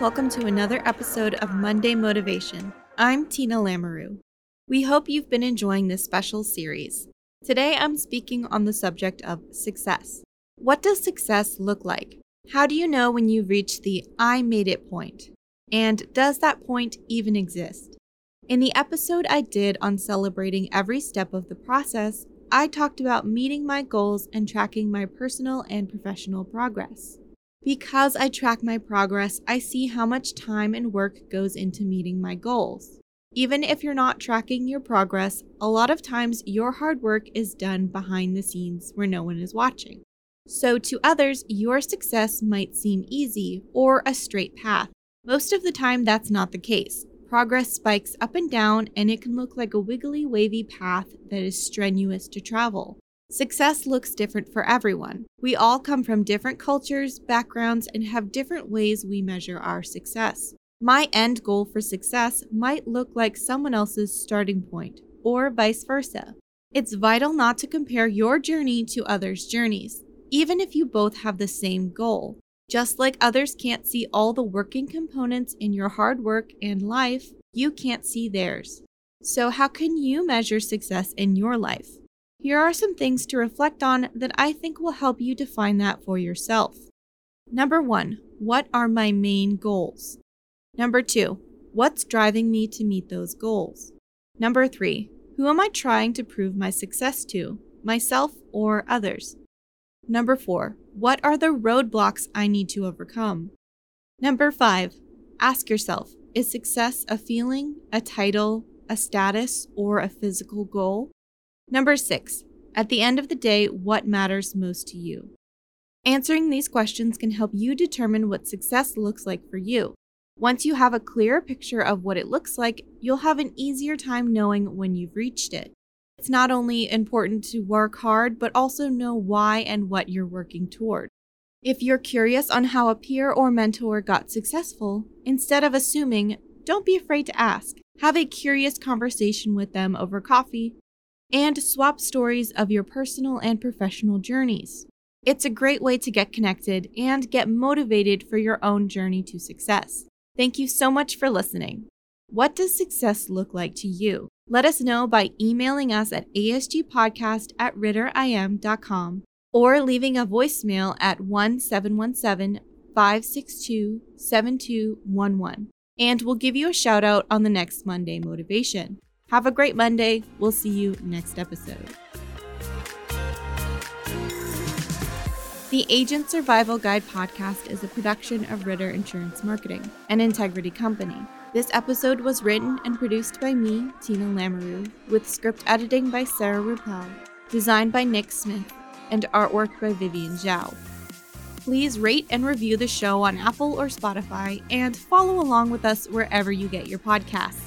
Welcome to another episode of Monday Motivation. I'm Tina Lamoureux. We hope you've been enjoying this special series. Today I'm speaking on the subject of success. What does success look like? How do you know when you've reached the I made it point? And does that point even exist? In the episode I did on celebrating every step of the process, I talked about meeting my goals and tracking my personal and professional progress. Because I track my progress, I see how much time and work goes into meeting my goals. Even if you're not tracking your progress, a lot of times your hard work is done behind the scenes where no one is watching. So, to others, your success might seem easy or a straight path. Most of the time, that's not the case. Progress spikes up and down, and it can look like a wiggly, wavy path that is strenuous to travel. Success looks different for everyone. We all come from different cultures, backgrounds, and have different ways we measure our success. My end goal for success might look like someone else's starting point, or vice versa. It's vital not to compare your journey to others' journeys, even if you both have the same goal. Just like others can't see all the working components in your hard work and life, you can't see theirs. So, how can you measure success in your life? Here are some things to reflect on that I think will help you define that for yourself. Number one, what are my main goals? Number two, what's driving me to meet those goals? Number three, who am I trying to prove my success to, myself or others? Number four, what are the roadblocks I need to overcome? Number five, ask yourself is success a feeling, a title, a status, or a physical goal? Number six, at the end of the day, what matters most to you? Answering these questions can help you determine what success looks like for you. Once you have a clearer picture of what it looks like, you'll have an easier time knowing when you've reached it. It's not only important to work hard, but also know why and what you're working toward. If you're curious on how a peer or mentor got successful, instead of assuming, don't be afraid to ask. Have a curious conversation with them over coffee and swap stories of your personal and professional journeys. It's a great way to get connected and get motivated for your own journey to success. Thank you so much for listening. What does success look like to you? Let us know by emailing us at asgpodcast at ritterim.com or leaving a voicemail at 1 562 7211. And we'll give you a shout out on the next Monday Motivation. Have a great Monday. We'll see you next episode. The Agent Survival Guide podcast is a production of Ritter Insurance Marketing, an integrity company. This episode was written and produced by me, Tina Lamoureux, with script editing by Sarah Ruppel, designed by Nick Smith, and artwork by Vivian Zhao. Please rate and review the show on Apple or Spotify and follow along with us wherever you get your podcasts.